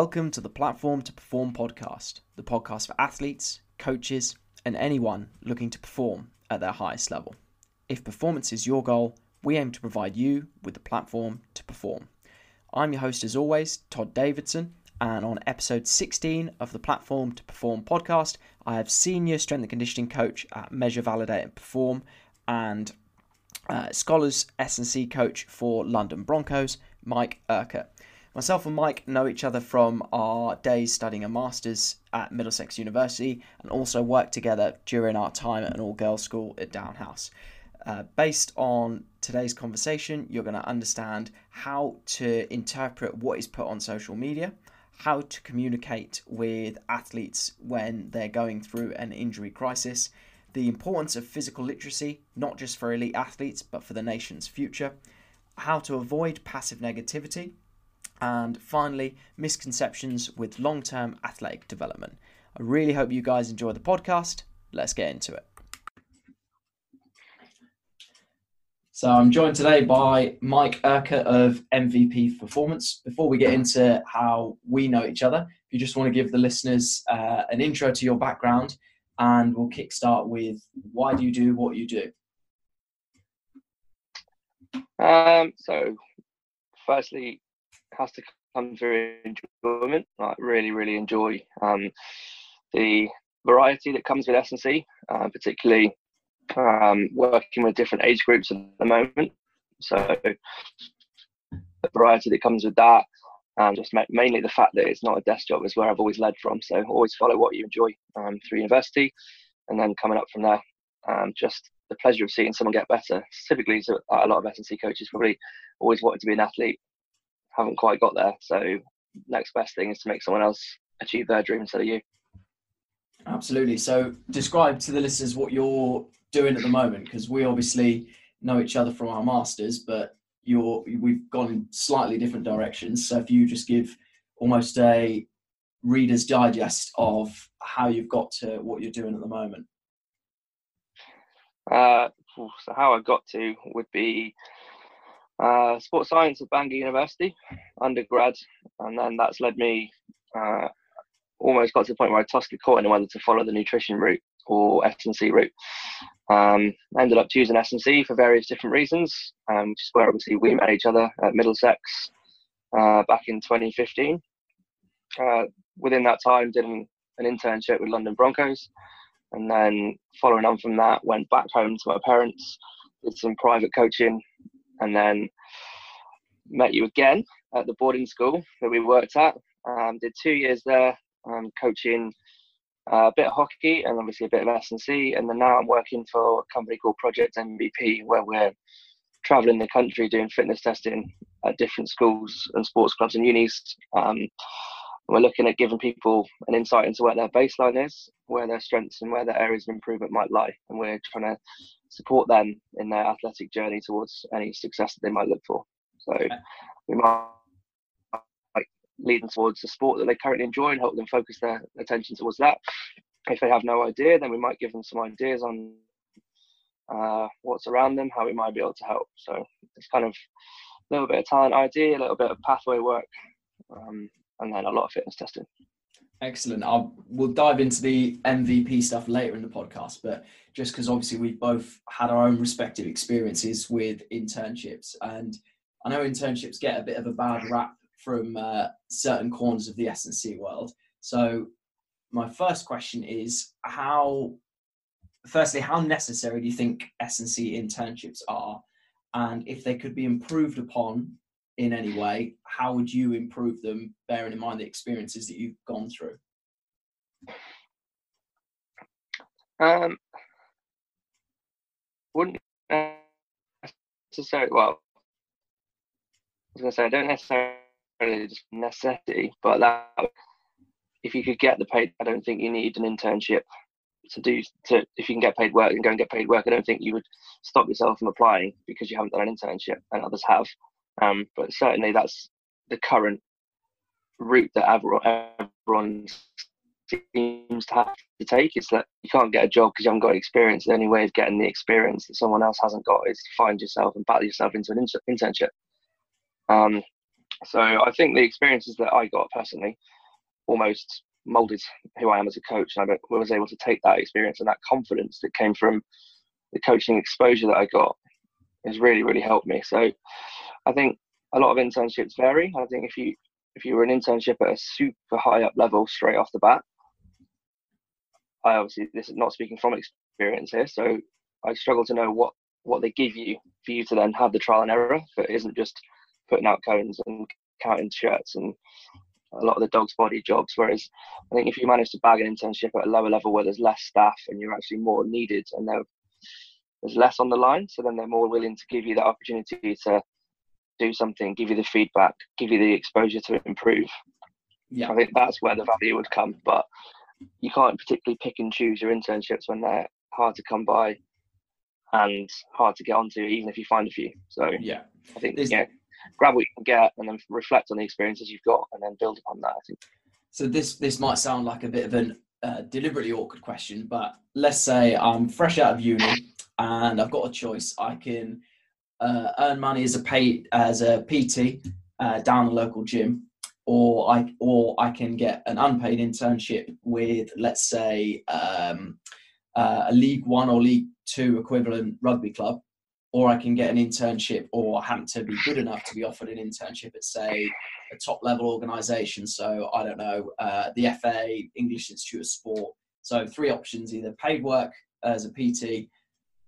Welcome to the Platform to Perform podcast, the podcast for athletes, coaches, and anyone looking to perform at their highest level. If performance is your goal, we aim to provide you with the platform to perform. I'm your host, as always, Todd Davidson, and on episode 16 of the Platform to Perform podcast, I have senior strength and conditioning coach at Measure, Validate, and Perform, and uh, Scholars S&C coach for London Broncos, Mike Urquhart. Myself and Mike know each other from our days studying a master's at Middlesex University and also worked together during our time at an all girls school at Downe House. Uh, based on today's conversation, you're going to understand how to interpret what is put on social media, how to communicate with athletes when they're going through an injury crisis, the importance of physical literacy, not just for elite athletes, but for the nation's future, how to avoid passive negativity, and finally, misconceptions with long term athletic development. I really hope you guys enjoy the podcast. Let's get into it. So I'm joined today by Mike Urquhart of MVP Performance. Before we get into how we know each other, if you just want to give the listeners uh, an intro to your background, and we'll kickstart with why do you do what you do? Um, so, firstly, has to come through enjoyment. I really, really enjoy um, the variety that comes with S&C, uh, particularly um, working with different age groups at the moment. So the variety that comes with that, and just mainly the fact that it's not a desk job is where I've always led from. So always follow what you enjoy um, through university, and then coming up from there, um, just the pleasure of seeing someone get better. Typically, so a lot of S&C coaches probably always wanted to be an athlete, haven't quite got there. So next best thing is to make someone else achieve their dream instead of you. Absolutely. So describe to the listeners what you're doing at the moment, because we obviously know each other from our masters, but you're we've gone in slightly different directions. So if you just give almost a reader's digest of how you've got to what you're doing at the moment. Uh, so how I got to would be uh, sports science at Bangor University, undergrad, and then that's led me uh, almost got to the point where I tossed the coin whether to follow the nutrition route or S&C route. Um, ended up choosing S&C for various different reasons, um, which is where obviously we met each other at Middlesex uh, back in 2015. Uh, within that time, did an, an internship with London Broncos, and then following on from that, went back home to my parents, did some private coaching and then met you again at the boarding school that we worked at. Um, did two years there, um, coaching uh, a bit of hockey and obviously a bit of S&C, and then now I'm working for a company called Project MVP, where we're traveling the country doing fitness testing at different schools and sports clubs and unis. Um, we're looking at giving people an insight into where their baseline is, where their strengths and where their areas of improvement might lie, and we're trying to support them in their athletic journey towards any success that they might look for. So we might like lead them towards the sport that they currently enjoy and help them focus their attention towards that. If they have no idea, then we might give them some ideas on uh, what's around them, how we might be able to help. So it's kind of a little bit of talent idea, a little bit of pathway work, um, and then a lot of fitness testing. Excellent. I'll, we'll dive into the MVP stuff later in the podcast, but just because obviously we've both had our own respective experiences with internships, and I know internships get a bit of a bad rap from uh, certain corners of the S&C world. So my first question is how, firstly, how necessary do you think S&C internships are? And if they could be improved upon in any way, how would you improve them, bearing in mind the experiences that you've gone through? Um, wouldn't necessarily. Well, I was going to say I don't necessarily just necessity, but that if you could get the paid, I don't think you need an internship to do to if you can get paid work and go and get paid work. I don't think you would stop yourself from applying because you haven't done an internship and others have. Um, but certainly that's the current route that everyone seems to have to take is that you can't get a job because you haven't got experience. The only way of getting the experience that someone else hasn't got is to find yourself and battle yourself into an internship. Um, So I think the experiences that I got personally almost molded who I am as a coach, and I was able to take that experience and that confidence that came from the coaching exposure that I got has really really helped me. So I think a lot of internships vary. I think if you if you were an internship at a super high up level straight off the bat, I obviously this is not speaking from experience here, so I struggle to know what what they give you for you to then have the trial and error. It isn't just putting out cones and counting shirts and a lot of the dog's body jobs. Whereas I think if you manage to bag an internship at a lower level where there's less staff and you're actually more needed and there's less on the line, so then they're more willing to give you that opportunity to do something, give you the feedback, give you the exposure to improve. Yeah. I think that's where the value would come. But you can't particularly pick and choose your internships when they're hard to come by and hard to get onto, even if you find a few. So yeah, I think There's... yeah, grab what you can get and then reflect on the experiences you've got and then build upon that. I think. So this this might sound like a bit of an uh, deliberately awkward question, but let's say I'm fresh out of uni and I've got a choice. I can uh, earn money as a pay as a PT uh, down the local gym, or I or I can get an unpaid internship with, let's say, um, uh, a League One or League Two equivalent rugby club, or I can get an internship, or happen to be good enough to be offered an internship at, say, a top level organisation. So I don't know, uh, the FA, English Institute of Sport. So three options: either paid work as a PT,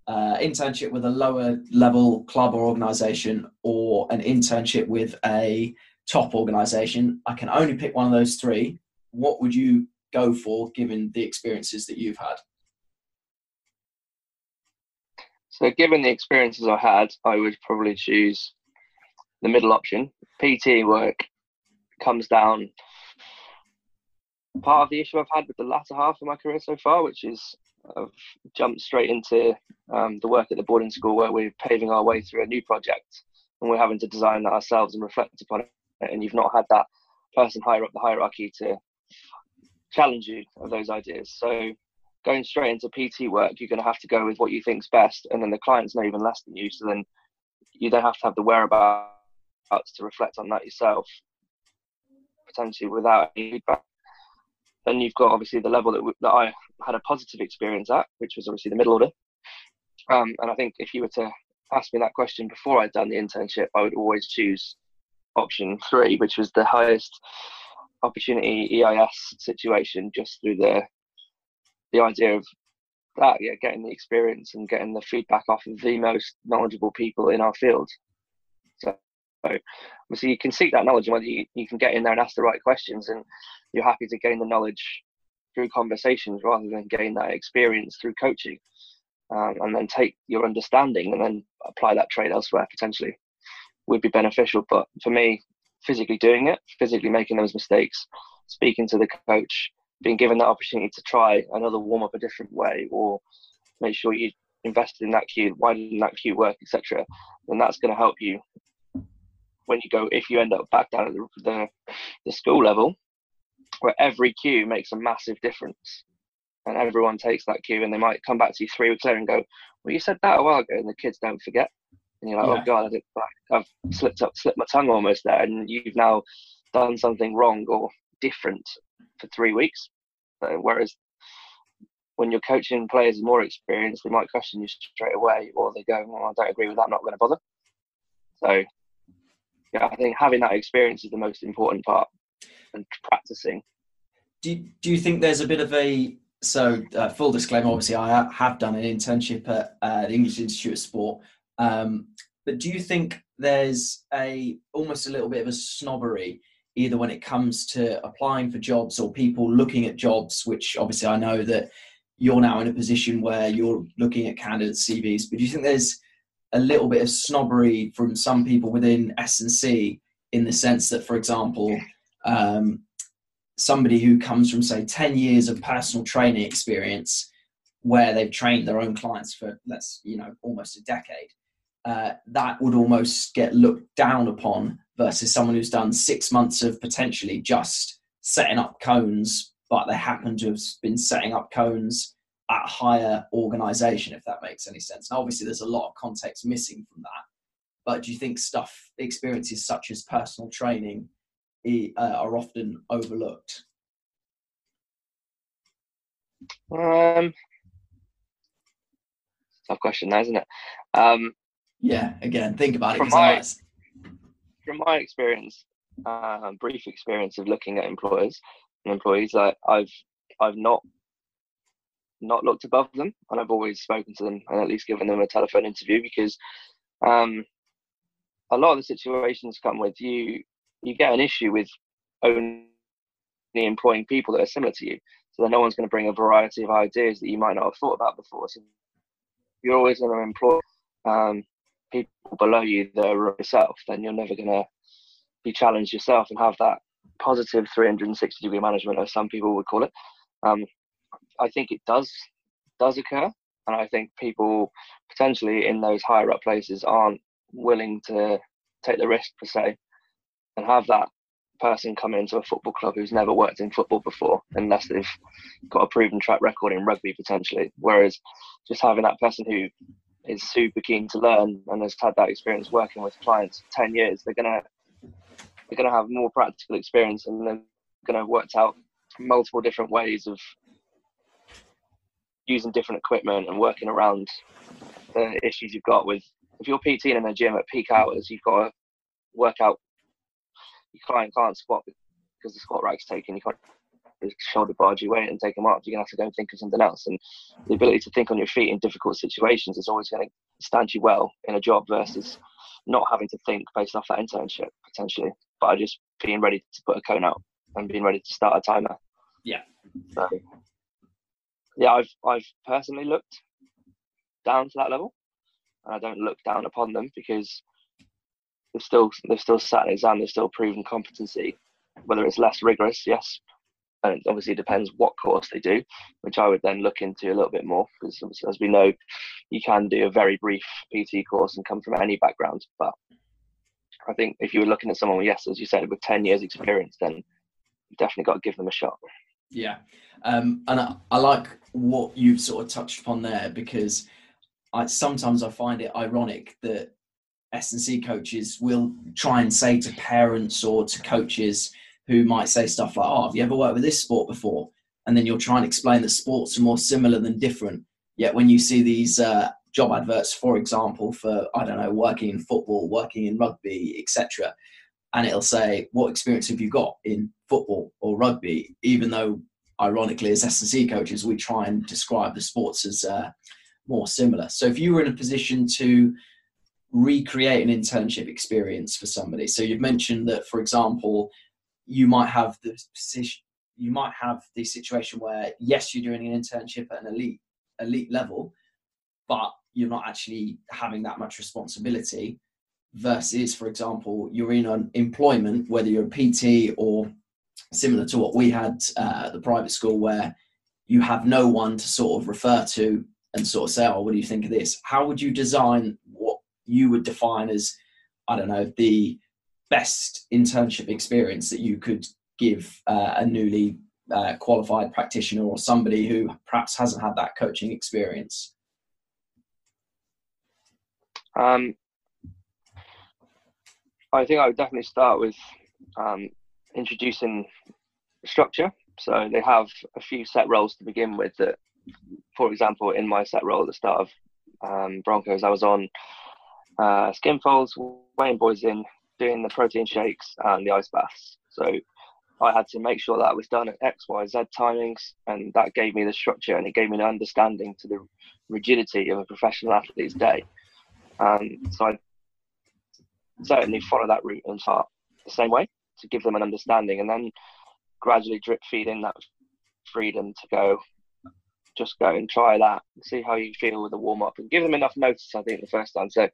uh, internship with a lower level club or organization or an internship with a top organization, I can only pick one of those three. What would you go for given the experiences that you've had? So, given the experiences I had, I would probably choose the middle option. PT work comes down part of the issue I've had with the latter half of my career so far, which is I've jumped straight into um, the work at the boarding school where we're paving our way through a new project and we're having to design that ourselves and reflect upon it. And you've not had that person higher up the hierarchy to challenge you of those ideas. So going straight into PT work, you're going to have to go with what you think's best, and then the client's not even less than you. So then you don't have to have the whereabouts to reflect on that yourself, potentially without any feedback. Then you've got obviously the level that, that I had a positive experience at, which was obviously the middle order. Um, and I think if you were to ask me that question before I'd done the internship, I would always choose option three, which was the highest opportunity EIS situation, just through the the idea of that, yeah, getting the experience and getting the feedback off of the most knowledgeable people in our field. So, obviously, you can seek that knowledge, and whether you, you can get in there and ask the right questions, and you're happy to gain the knowledge through conversations rather than gain that experience through coaching um, and then take your understanding and then apply that trade elsewhere potentially would be beneficial. But for me, physically doing it, physically making those mistakes, speaking to the coach, being given that opportunity to try another warm up a different way, or make sure you invested in that cue, why didn't that cue work, etc. Then that's going to help you when you go if you end up back down at the, the, the school level, where every cue makes a massive difference and everyone takes that cue and they might come back to you three weeks later and go, well, you said that a while ago, and the kids don't forget. And you're like, oh, yeah. oh god, I have slipped up, slipped my tongue almost there, and you've now done something wrong or different for three weeks. whereas when you're coaching players more experienced, they might question you straight away, or they go, well, I don't agree with that, I'm not going to bother. So, yeah, I think having that experience is the most important part and practicing. Do, do you think there's a bit of a so uh, full disclaimer obviously i have done an internship at uh, the english institute of sport um, but do you think there's a almost a little bit of a snobbery either when it comes to applying for jobs or people looking at jobs which obviously i know that you're now in a position where you're looking at candidate cvs but do you think there's a little bit of snobbery from some people within s&c in the sense that for example um, somebody who comes from say 10 years of personal training experience where they've trained their own clients for let's you know almost a decade uh, that would almost get looked down upon versus someone who's done six months of potentially just setting up cones but they happen to have been setting up cones at a higher organization if that makes any sense. Now obviously there's a lot of context missing from that but do you think stuff experiences such as personal training are often overlooked? Um, tough question, isn't it? Um, yeah. Again, think about it. From my, from my experience, uh, brief experience of looking at employers and employees, I, I've I've not not looked above them, and I've always spoken to them and at least given them a telephone interview because um, a lot of the situations come with you. You get an issue with only employing people that are similar to you, so that no one's going to bring a variety of ideas that you might not have thought about before. So you're always going to employ um, people below you that are yourself. Then you're never going to be challenged yourself and have that positive 360 degree management, as some people would call it. Um, I think it does does occur, and I think people potentially in those higher up places aren't willing to take the risk per se and have that person come into a football club who's never worked in football before unless they've got a proven track record in rugby potentially. Whereas just having that person who is super keen to learn and has had that experience working with clients for 10 years they're going to they're going to have more practical experience and they're going to have worked out multiple different ways of using different equipment and working around the issues you've got with if you're PTing in a gym at peak hours, you've got to work out your client can't squat because the squat rack's taken. You can't shoulder barge your weight and take them up. You're gonna have to go and think of something else. And the ability to think on your feet in difficult situations is always going to stand you well in a job versus not having to think based off that internship potentially, but just being ready to put a cone out and being ready to start a timer. Yeah. So, yeah, I've I've personally looked down to that level, and I don't look down upon them because they've still they've still sat an exam, they've still proven competency. Whether it's less rigorous, yes, and it obviously depends what course they do, which I would then look into a little bit more because as we know, you can do a very brief PT course and come from any background, but I think if you were looking at someone, yes, as you said, with 10 years experience, then you've definitely got to give them a shot. Yeah. Um, and I, I, like what you've sort of touched upon there because I sometimes I find it ironic that S&C coaches will try and say to parents or to coaches who might say stuff like, "Oh, have you ever worked with this sport before?" And then you'll try and explain that sports are more similar than different. Yet when you see these uh, job adverts, for example, for I don't know, working in football, working in rugby, etc., and it'll say, "What experience have you got in football or rugby?" Even though, ironically, as S and C coaches, we try and describe the sports as uh, more similar. So, if you were in a position to recreate an internship experience for somebody, so you've mentioned that, for example, you might have the you might have the situation where yes, you're doing an internship at an elite elite level, but you're not actually having that much responsibility versus, for example, you're in an employment, whether you're a PT or similar to what we had uh, at the private school, where you have no one to sort of refer to and sort of say, "Oh, what do you think of this?" How would you design what you would define as, I don't know, the best internship experience that you could give uh, a newly uh, qualified practitioner or somebody who perhaps hasn't had that coaching experience? Um, I think I would definitely start with um, introducing structure. So they have a few set roles to begin with. That, for example, in my set role at the start of um, Broncos, I was on uh, skin folds, weighing boys in, doing the protein shakes and the ice baths. So I had to make sure that was done at X, Y, Z timings, and that gave me the structure and it gave me an understanding to the rigidity of a professional athlete's day. Um, so I certainly follow that route and start the same way to give them an understanding and then gradually drip feed in that freedom to go just go and try that see how you feel with the warm up and give them enough notice i think the first time so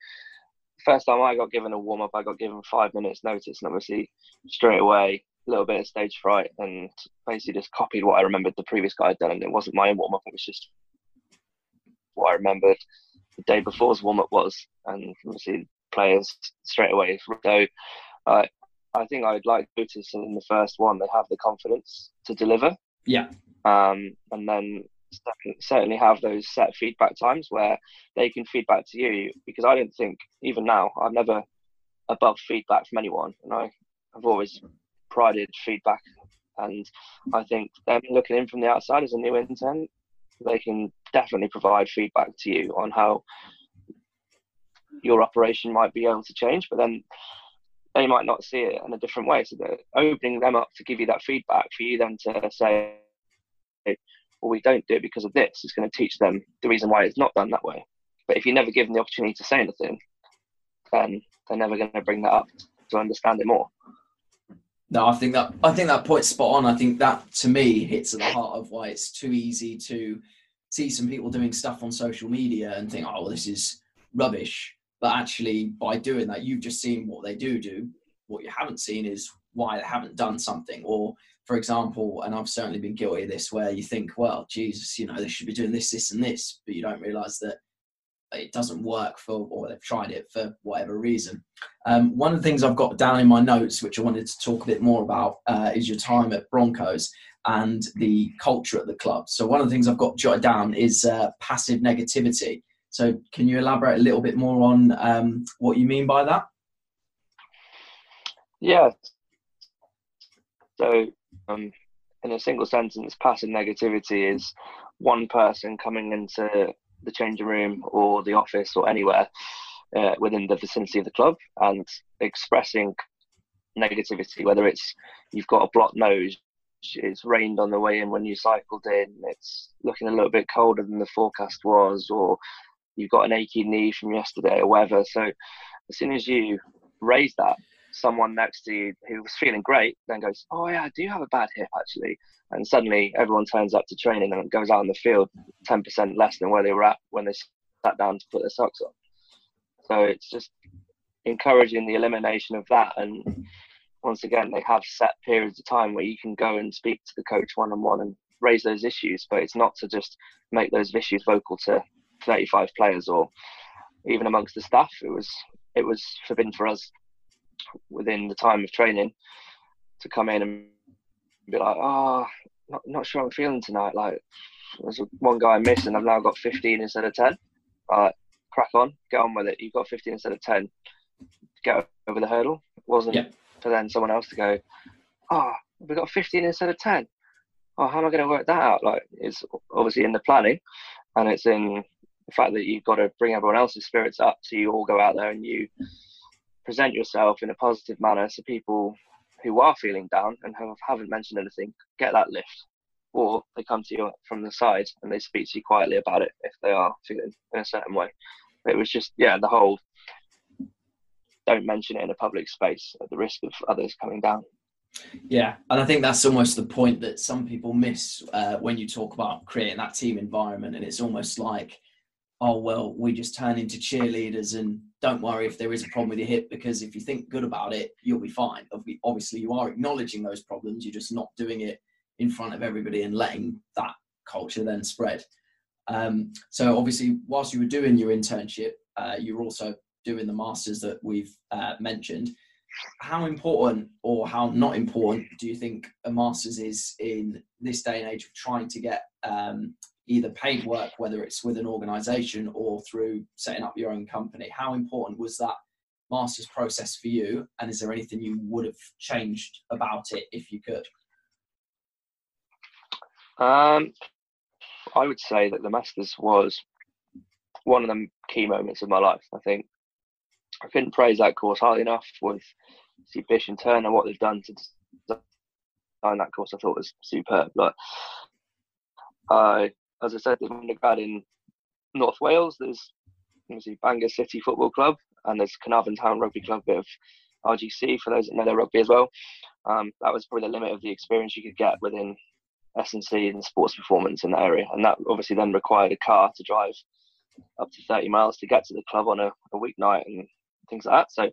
first time i got given a warm up i got given five minutes notice and obviously straight away a little bit of stage fright and basically just copied what i remembered the previous guy had done and it wasn't my own warm up it was just what i remembered the day before's warm up was and obviously players straight away. So uh, I think I'd like to notice in the first one they have the confidence to deliver. Yeah. Um, and then certainly have those set feedback times where they can feedback to you because I don't think even now I'm never above feedback from anyone and I have always prided feedback. And I think them looking in from the outside as a new intern they can definitely provide feedback to you on how your operation might be able to change but then they might not see it in a different way. So opening them up to give you that feedback for you then to say well, we don't do it because of this. It's going to teach them the reason why it's not done that way. But if you never give them the opportunity to say anything, then they're never going to bring that up to understand it more. No, I think that I think that point's spot on. I think that to me hits at the heart of why it's too easy to see some people doing stuff on social media and think, oh, well, this is rubbish. But actually, by doing that, you've just seen what they do do. What you haven't seen is why they haven't done something, or for example, and I've certainly been guilty of this, where you think, well, Jesus, you know, they should be doing this, this, and this, but you don't realise that it doesn't work for, or they've tried it for whatever reason. Um, one of the things I've got down in my notes, which I wanted to talk a bit more about, uh, is your time at Broncos and the culture at the club. So one of the things I've got jotted down is uh, passive negativity. So can you elaborate a little bit more on um, what you mean by that? Yeah. So um, in a single sentence, passive negativity is one person coming into the changing room or the office or anywhere uh, within the vicinity of the club and expressing negativity, whether it's you've got a blocked nose, it's rained on the way in when you cycled in, it's looking a little bit colder than the forecast was, or you've got an achy knee from yesterday or whatever. So as soon as you raise that, someone next to you who was feeling great then goes, "Oh yeah, I do have a bad hip actually," and suddenly everyone turns up to training and goes out on the field ten percent less than where they were at when they sat down to put their socks on. So it's just encouraging the elimination of that. And once again they have set periods of time where you can go and speak to the coach one on one and raise those issues but it's not to just make those issues vocal to 35 players or even amongst the staff. It was it was forbidden for us within the time of training to come in and be like, oh, not, not sure I'm feeling tonight. Like, there's one guy missing. I've now got 15 instead of 10. Like, crack on, get on with it. You've got 15 instead of 10. Get over the hurdle. It wasn't yeah. for then someone else to go, oh, we got 15 instead of 10. Oh, how am I going to work that out? Like, it's obviously in the planning, and it's in the fact that you've got to bring everyone else's spirits up, so you all go out there and you present yourself in a positive manner so people who are feeling down and have, haven't mentioned anything get that lift. Or they come to you from the side and they speak to you quietly about it if they are feeling in a certain way. It was just yeah the whole don't mention it in a public space at the risk of others coming down. Yeah, and I think that's almost the point that some people miss uh, when you talk about creating that team environment, and it's almost like, oh well, we just turn into cheerleaders and don't worry if there is a problem with your hip because if you think good about it, you'll be fine. Obviously, you are acknowledging those problems, you're just not doing it in front of everybody and letting that culture then spread. Um, so, obviously, whilst you were doing your internship, uh, you were also doing the masters that we've uh, mentioned. How important or how not important do you think a master's is in this day and age of trying to get um, either paid work, whether it's with an organization or through setting up your own company. How important was that master's process for you? And is there anything you would have changed about it if you could? Um, I would say that the masters was one of the key moments of my life. I think I couldn't praise that course highly enough with see Bish and Turner what they've done to design that course. I thought was superb. But I as I said, there's undergrad in North Wales. There's obviously Bangor City Football Club, and there's Caernarfon Town Rugby Club, bit of RGC for those that know their rugby as well. Um, that was probably the limit of the experience you could get within S&C and sports performance in that area, and that obviously then required a car to drive up to 30 miles to get to the club on a, a weeknight and things like that. So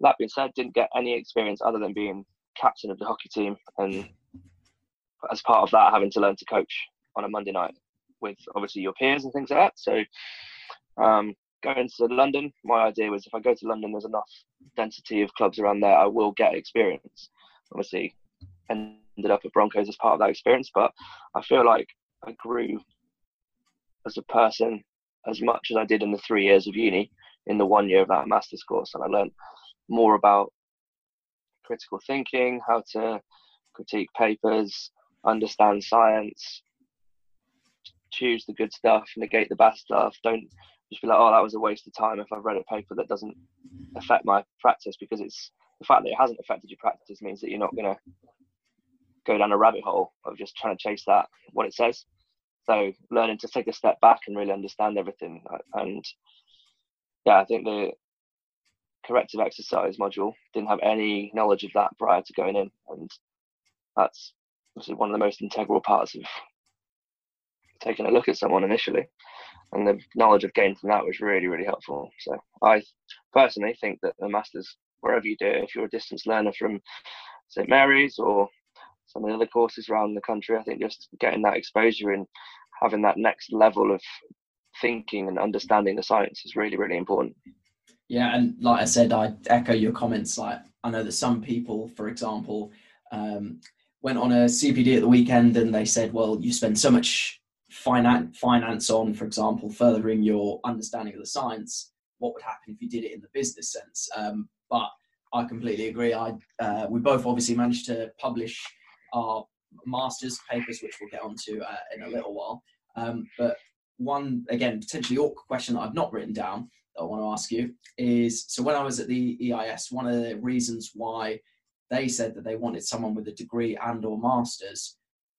that being said, didn't get any experience other than being captain of the hockey team and as part of that having to learn to coach on a Monday night with obviously your peers and things like that. So um, going to London, my idea was if I go to London, there's enough density of clubs around there, I will get experience. Obviously, ended up at Broncos as part of that experience, but I feel like I grew as a person as much as I did in the three years of uni in the one year of that master's course. And I learned more about critical thinking, how to critique papers, understand science, choose the good stuff, negate the bad stuff. Don't just be like, oh, that was a waste of time if I've read a paper that doesn't affect my practice because it's the fact that it hasn't affected your practice means that you're not going to go down a rabbit hole of just trying to chase that what it says. So learning to take a step back and really understand everything. And yeah, I think the corrective exercise module didn't have any knowledge of that prior to going in, and that's one of the most integral parts of taking a look at someone initially. And the knowledge I've gained from that was really, really helpful. So I personally think that the masters, wherever you do it, if you're a distance learner from St Mary's or some of the other courses around the country, I think just getting that exposure and having that next level of thinking and understanding the science is really, really important. Yeah, and like I said, I echo your comments. Like I know that some people, for example, um, went on a CPD at the weekend and they said, "Well, you spend so much finance finance on, for example, furthering your understanding of the science. What would happen if you did it in the business sense?" Um, but I completely agree. I uh, we both obviously managed to publish our master's papers, which we'll get onto uh, in a little while. Um, but one, again, potentially awkward question that I've not written down that I want to ask you is so when I was at the EIS, one of the reasons why they said that they wanted someone with a degree and or master's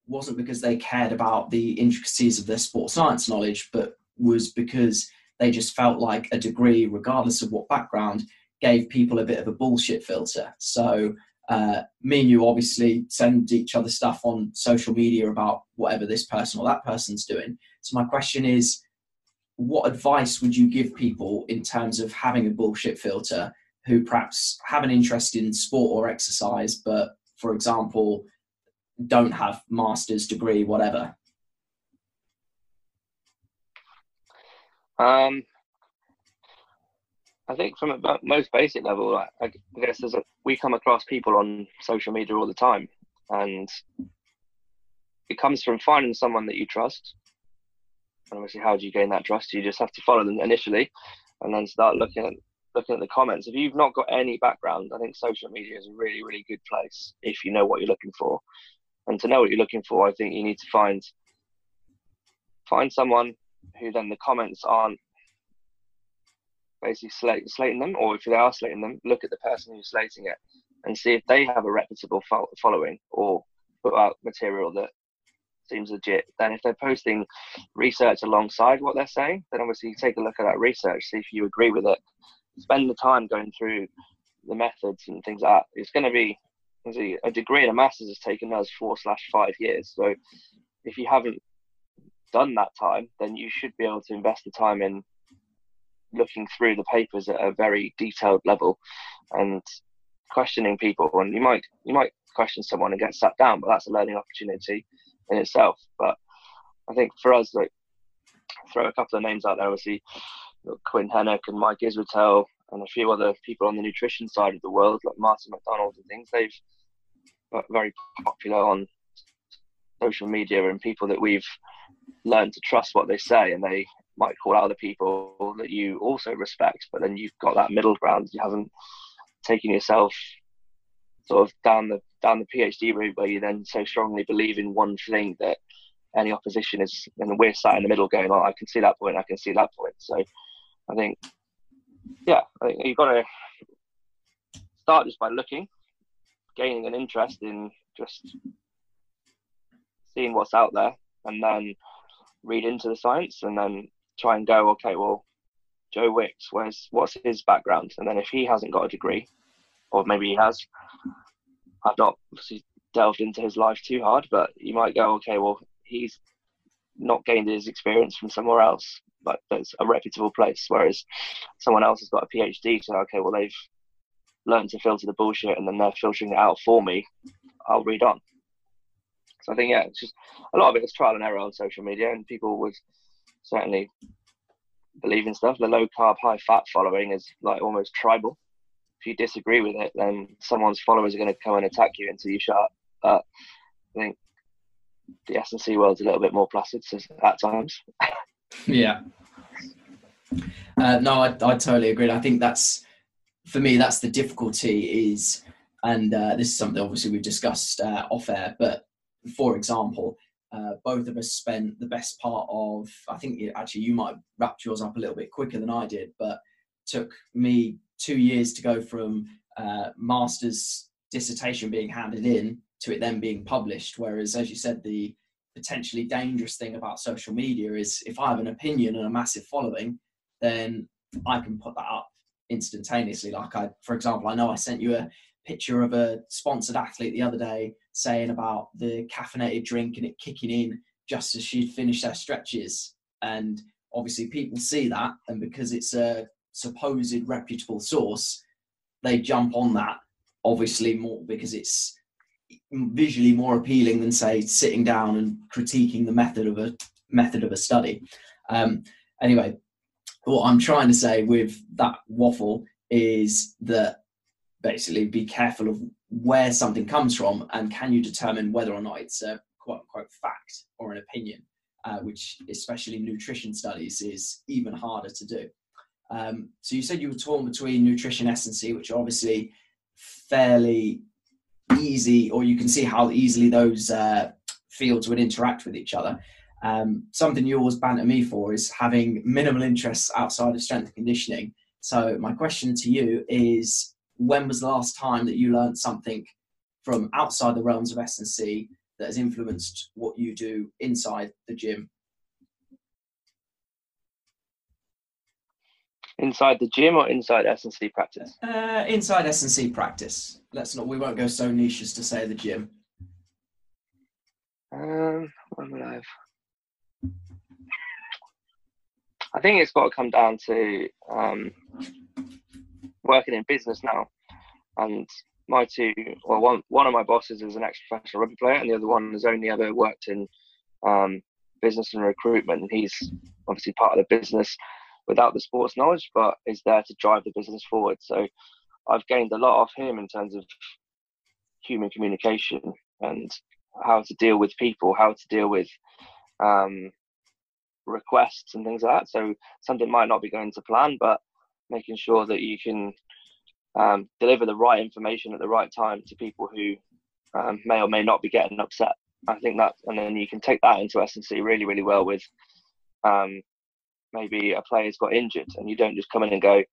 wasn't because they cared about the intricacies of their sports science knowledge, but was because they just felt like a degree, regardless of what background, gave people a bit of a bullshit filter. So uh, me and you obviously send each other stuff on social media about whatever this person or that person's doing. So my question is, what advice would you give people in terms of having a bullshit filter who perhaps have an interest in sport or exercise, but for example, don't have master's degree, whatever? Um, I think from a most basic level, I, I guess a, we come across people on social media all the time, and it comes from finding someone that you trust. And obviously, how do you gain that trust? You just have to follow them initially, and then start looking at looking at the comments. If you've not got any background, I think social media is a really, really good place if you know what you're looking for. And to know what you're looking for, I think you need to find find someone who then the comments aren't basically slate, slating them, or if they are slating them, look at the person who's slating it and see if they have a reputable fo- following or put out material that seems legit. Then, if they're posting research alongside what they're saying, then obviously you take a look at that research, see if you agree with it. Spend the time going through the methods and things like that. It's going to be a degree and a master's has taken us four slash five years. So, if you haven't done that time, then you should be able to invest the time in looking through the papers at a very detailed level and questioning people. And you might you might question someone and get sat down, but that's a learning opportunity in itself. But I think for us, like throw a couple of names out there, obviously Quinn Henoch and Mike Israetel and a few other people on the nutrition side of the world, like Martin MacDonald and things. They've very popular on social media and people that we've learned to trust what they say and they might call out other people that you also respect, but then you've got that middle ground. You haven't taken yourself sort of down the down the PhD route where you then so strongly believe in one thing that any opposition is, and we're sat in the middle going, "Oh, I can see that point, I can see that point." So, I think, yeah, I think you've got to start just by looking, gaining an interest in just seeing what's out there, and then read into the science, and then try and go, okay, well, Joe Wicks, where's what's his background? And then if he hasn't got a degree, or maybe he has, I've not obviously delved into his life too hard, but you might go, okay, well, he's not gained his experience from somewhere else, but there's a reputable place. Whereas someone else has got a PhD, so okay, well, they've learned to filter the bullshit and then they're filtering it out for me. I'll read on. So I think yeah, it's just a lot of it is trial and error on social media, and people would certainly believe in stuff. The low carb, high fat following is like almost tribal. If you disagree with it, then someone's followers are going to come and attack you until you shut up. But I think the S and C world's a little bit more placid at times. yeah. Uh, no, I, I totally agree. I think that's for me. That's the difficulty is, and uh, this is something obviously we've discussed uh, off air. But for example, uh, both of us spent the best part of. I think actually you might wrap yours up a little bit quicker than I did, but took me two years to go from uh, master's dissertation being handed in to it then being published. Whereas, as you said, the potentially dangerous thing about social media is if I have an opinion and a massive following, then I can put that up instantaneously. Like I, for example, I know I sent you a picture of a sponsored athlete the other day saying about the caffeinated drink and it kicking in just as she'd finished her stretches. And obviously people see that and because it's a supposed reputable source, they jump on that obviously more because it's visually more appealing than say sitting down and critiquing the method of a method of a study. Um, anyway, what I'm trying to say with that waffle is that basically be careful of where something comes from and can you determine whether or not it's a quote unquote fact or an opinion, uh, which especially nutrition studies is even harder to do. Um, so you said you were torn between nutrition S&C, which are obviously fairly easy, or you can see how easily those uh, fields would interact with each other. Um, something you always banter me for is having minimal interests outside of strength and conditioning. So my question to you is, when was the last time that you learned something from outside the realms of S&C that has influenced what you do inside the gym Inside the gym or inside S and C practice? Uh, inside S and C practice. Let's not. We won't go so niche as to say the gym. Um, when will I have? I think it's got to come down to um, working in business now, and my two, well, one one of my bosses is an ex-professional rugby player, and the other one has only ever worked in um, business and recruitment. And he's obviously part of the business without the sports knowledge, but is there to drive the business forward. So I've gained a lot off him in terms of human communication and how to deal with people, how to deal with um, requests and things like that. So something might not be going to plan, but making sure that you can um, deliver the right information at the right time to people who um, may or may not be getting upset. I think that, and then you can take that into S&C really, really well with um, maybe a player's got injured and you don't just come in and go,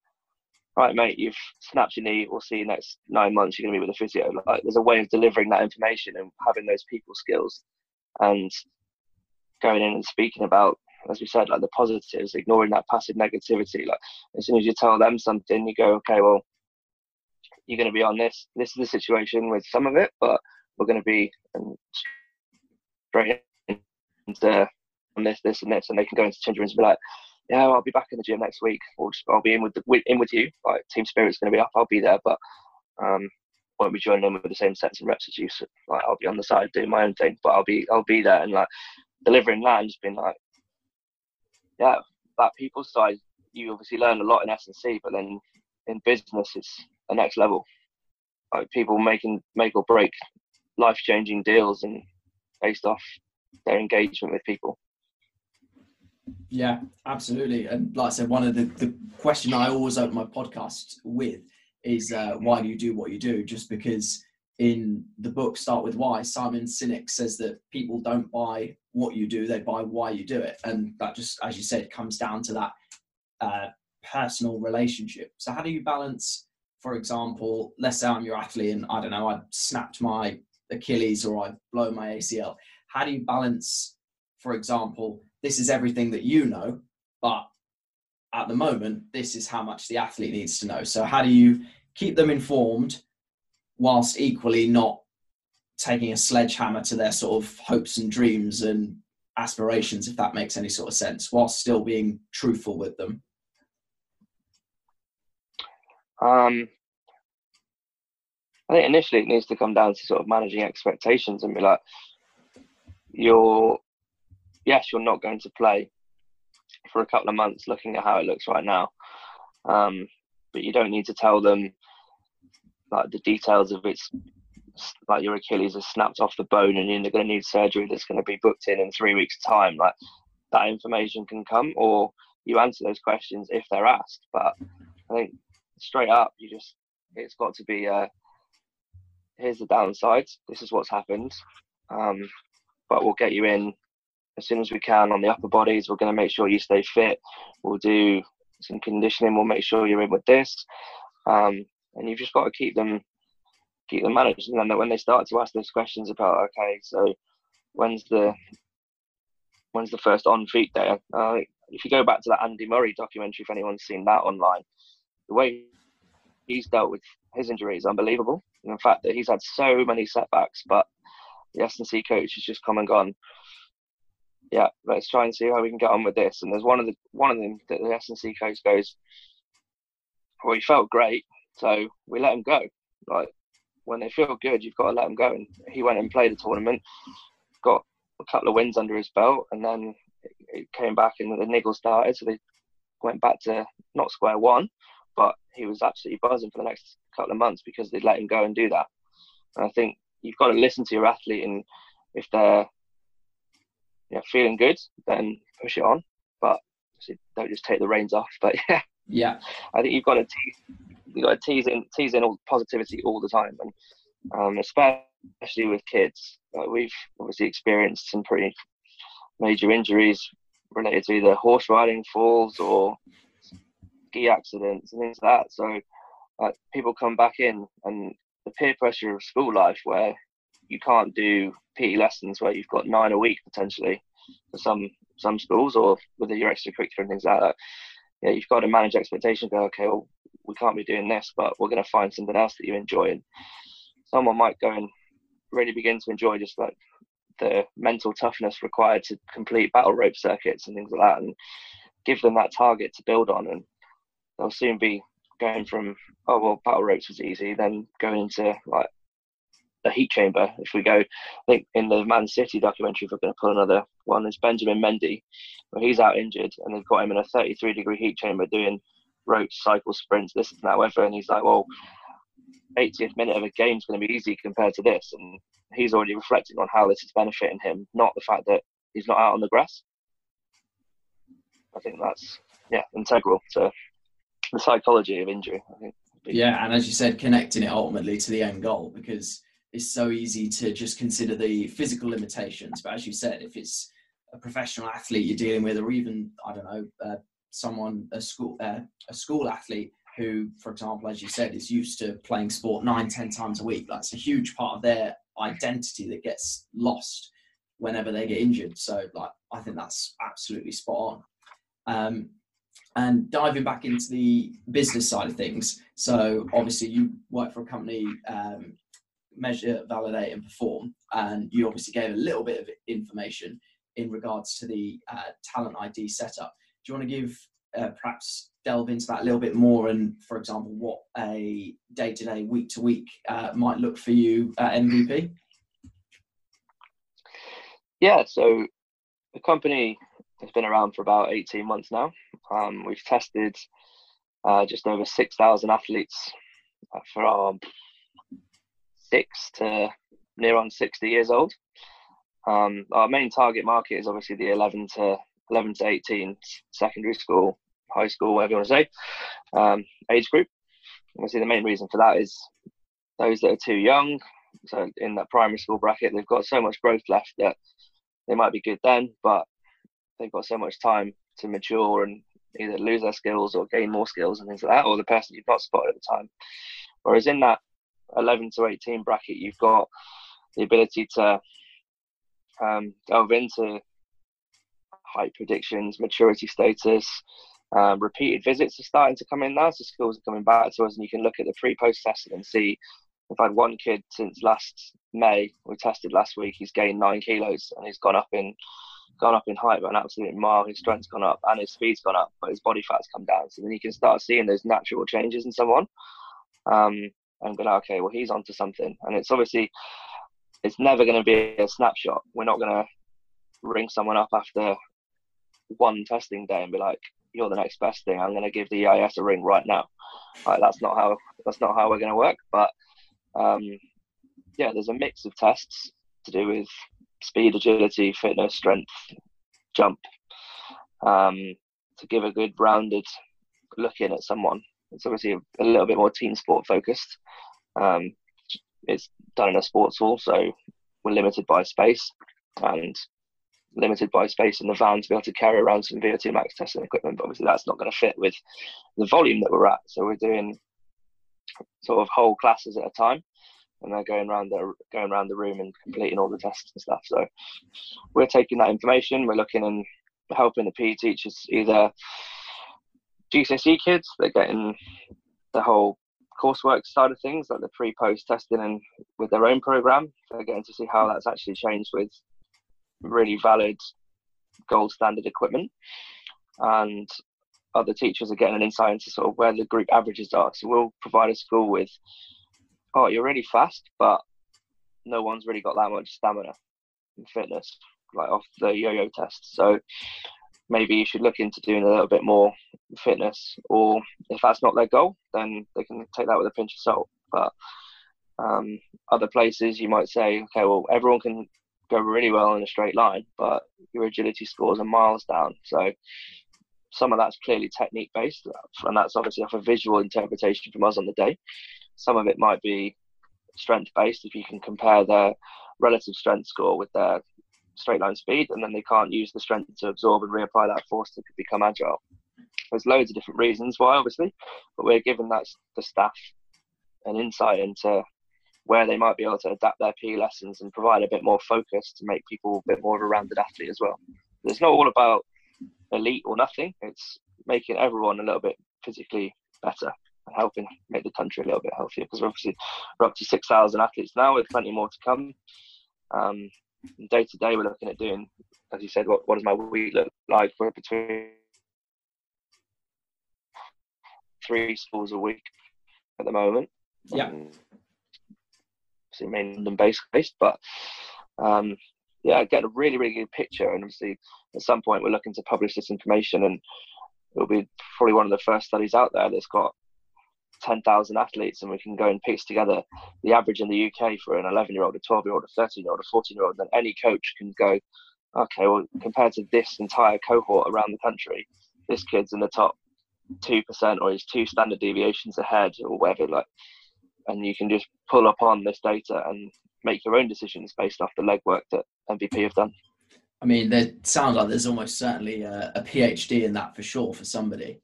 right, mate, you've snapped your knee. We'll see you next nine months. You're going to be with a physio. Like, there's a way of delivering that information and having those people skills, and going in and speaking about, as we said, like the positives, ignoring that passive negativity. Like as soon as you tell them something, you go, okay, well, you're going to be on this. This is the situation with some of it, but we're going to be straight into on this, this, and this, and they can go into change rooms and be like, yeah, I'll be back in the gym next week, or just, I'll be in with the, in with you. Like team spirit's going to be up, I'll be there, but um, won't be joining in with the same sets and reps as you. So, like I'll be on the side doing my own thing, but I'll be I'll be there and like delivering that and just being like, yeah, that people side. You obviously learn a lot in S and C, but then in business, it's the next level. Like people making make or break life changing deals and based off their engagement with people. Yeah, absolutely. And like I said, one of the, the question I always open my podcast with is uh, why do you do what you do? Just because in the book Start With Why, Simon Sinek says that people don't buy what you do, they buy why you do it. And that just, as you said, comes down to that uh, personal relationship. So how do you balance, for example, let's say I'm your athlete and I don't know, I snapped my Achilles or I blow my ACL. How do you balance, for example, this is everything that you know, but at the moment, this is how much the athlete needs to know. So, how do you keep them informed whilst equally not taking a sledgehammer to their sort of hopes and dreams and aspirations, if that makes any sort of sense, whilst still being truthful with them? Um, I think initially it needs to come down to sort of managing expectations and be like, you're yes, you're not going to play for a couple of months looking at how it looks right now. Um, but you don't need to tell them like the details of its like your Achilles is snapped off the bone and you're going to need surgery that's going to be booked in in three weeks' time. Like that information can come, or you answer those questions if they're asked. But I think straight up, you just it's got to be uh, here's the downsides. This is what's happened, um, but we'll get you in as soon as we can on the upper bodies. We're going to make sure you stay fit. We'll do some conditioning. We'll make sure you're in with this, um, and you've just got to keep them keep them managed. And then when they start to ask those questions about, okay, so when's the when's the first on feet day? Uh, if you go back to that Andy Murray documentary, if anyone's seen that online, the way he's dealt with his injury is unbelievable. And the fact that he's had so many setbacks, but the S and C coach has just come and gone. Yeah, let's try and see how we can get on with this. And there's one of the one of them that the S and C coach goes, well, he felt great, so we let him go. Like when they feel good, you've got to let them go. And he went and played the tournament, got a couple of wins under his belt, and then it came back and the niggle started. So they went back to not square one, but he was absolutely buzzing for the next couple of months because they'd let him go and do that. And I think you've got to listen to your athlete, and if they're you know, feeling good, then push it on. But don't just take the reins off. But yeah, yeah, I think you've got to tease, you've got to tease in tease in all positivity all the time, and um, especially with kids. Like we've obviously experienced some pretty major injuries related to either horse riding, falls, or ski accidents and things like that. So people come back in, and the peer pressure of school life, where you can't do PE lessons where you've got nine a week potentially for some some schools, or with your extracurricular and things like that. Yeah, you've got to manage expectations. Go, okay, well, we can't be doing this, but we're going to find something else that you enjoy. And someone might go and really begin to enjoy just like the mental toughness required to complete battle rope circuits and things like that, and give them that target to build on. And they'll soon be going from oh well battle ropes was easy then going into like the heat chamber if we go i think in the man city documentary if we're going to put another one is benjamin mendy where he's out injured and they've got him in a 33 degree heat chamber doing ropes cycle sprints this and that whatever and he's like well 80th minute of a game is going to be easy compared to this and he's already reflecting on how this is benefiting him not the fact that he's not out on the grass i think that's yeah integral to the psychology of injury. I think. Yeah, and as you said, connecting it ultimately to the end goal because it's so easy to just consider the physical limitations. But as you said, if it's a professional athlete you're dealing with, or even I don't know, uh, someone a school uh, a school athlete who, for example, as you said, is used to playing sport nine, ten times a week. That's a huge part of their identity that gets lost whenever they get injured. So, like, I think that's absolutely spot on. Um, and diving back into the business side of things. So obviously you work for a company, um, measure, validate, and perform, and you obviously gave a little bit of information in regards to the uh, talent ID setup. Do you want to give uh, perhaps delve into that a little bit more, and for example, what a day to day, week to week might look for you at MVP? Yeah, so the company has been around for about 18 months now. Um, we've tested uh, just over 6,000 athletes uh, from six to near on 60 years old. Um, our main target market is obviously the 11 to 11 to 18 secondary school, high school, whatever you want to say, um, age group. Obviously, the main reason for that is those that are too young. So in that primary school bracket, they've got so much growth left that they might be good then, but they've got so much time to mature and either lose their skills or gain more skills and things like that, or the person you've not spotted at the time. Whereas in that 11 to 18 bracket, you've got the ability to um, delve into height predictions, maturity status. Um, repeated visits are starting to come in now, so schools are coming back to us, and you can look at the pre-post testing and see. I've had one kid since last May. We tested last week. He's gained nine kilos and he's gone up in gone up in height by an absolute mile. His strength's gone up and his speed's gone up, but his body fat's come down. So then you can start seeing those natural changes in someone. Um, and be like, okay, well, he's onto something. And it's obviously, it's never going to be a snapshot. We're not going to ring someone up after one testing day and be like, you're the next best thing. I'm going to give the EIS a ring right now. Like, that's not how that's not how we're going to work. But um, yeah, there's a mix of tests to do with speed, agility, fitness, strength, jump, um, to give a good rounded look in at someone. It's obviously a, little bit more team sport focused. Um, it's done in a sports hall, so we're limited by space and limited by space in the van to be able to carry around some VO2 max testing equipment. But obviously, that's not going to fit with the volume that we're at. So we're doing sort of whole classes at a time, and they're going around the going around the room and completing all the tests and stuff. So we're taking that information. We're looking and helping the PE teachers either GCSE kids. They're getting the whole coursework side of things, like the pre-post testing and with their own program. They're getting to see how that's actually changed with really valid gold standard equipment. And other teachers are getting an insight into sort of where the group averages are. So we'll provide a school with, oh, you're really fast, but no one's really got that much stamina and fitness, like off the yo-yo test. So maybe you should look into doing a little bit more fitness, or if that's not their goal, then they can take that with a pinch of salt. But um, other places, you might say, okay, well, everyone can go really well in a straight line, but your agility scores are miles down. So some of that's clearly technique based, and that's obviously off a visual interpretation from us on the day. Some of it might be strength based if you can compare their relative strength score with their straight line speed, and then they can't use the strength to absorb and reapply that force to become agile. There's loads of different reasons why, obviously, but we're giving that the staff an insight into where they might be able to adapt their PE lessons and provide a bit more focus to make people a bit more of a rounded athlete as well. It's not all about elite or nothing. It's making everyone a little bit physically better and helping make the country a little bit healthier. Because obviously we're up to six thousand athletes now, with plenty more to come. Um, day to day, we're looking at doing, as you said, what what does my week look like? We're between three schools a week at the moment. Yeah. Um, obviously mainly London based, based but um, yeah, I get a really, really good picture. And obviously, at some point, we're looking to publish this information, and it'll be probably one of the first studies out there that's got 10,000 athletes, and we can go and piece together the average in the UK for an 11 year old, a 12 year old, a 13 year old, a 14 year old. Then any coach can go, okay, well, compared to this entire cohort around the country, this kid's in the top 2% or he's two standard deviations ahead or whatever. Like, and you can just pull up on this data and make your own decisions based off the legwork that MVP have done. I mean, there sounds like there's almost certainly a, a PhD in that for sure for somebody.